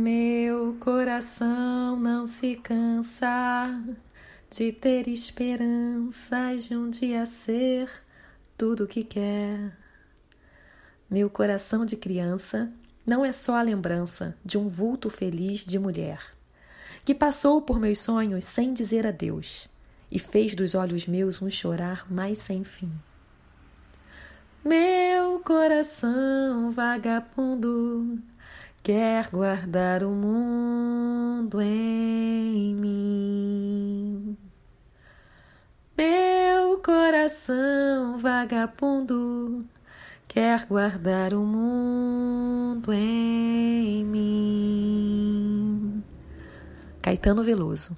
Meu coração não se cansa de ter esperanças de um dia ser tudo o que quer. Meu coração de criança não é só a lembrança de um vulto feliz de mulher, que passou por meus sonhos sem dizer adeus e fez dos olhos meus um chorar mais sem fim. Meu coração vagabundo quer guardar o mundo em mim. Meu coração vagabundo quer guardar o mundo em mim. Caetano Veloso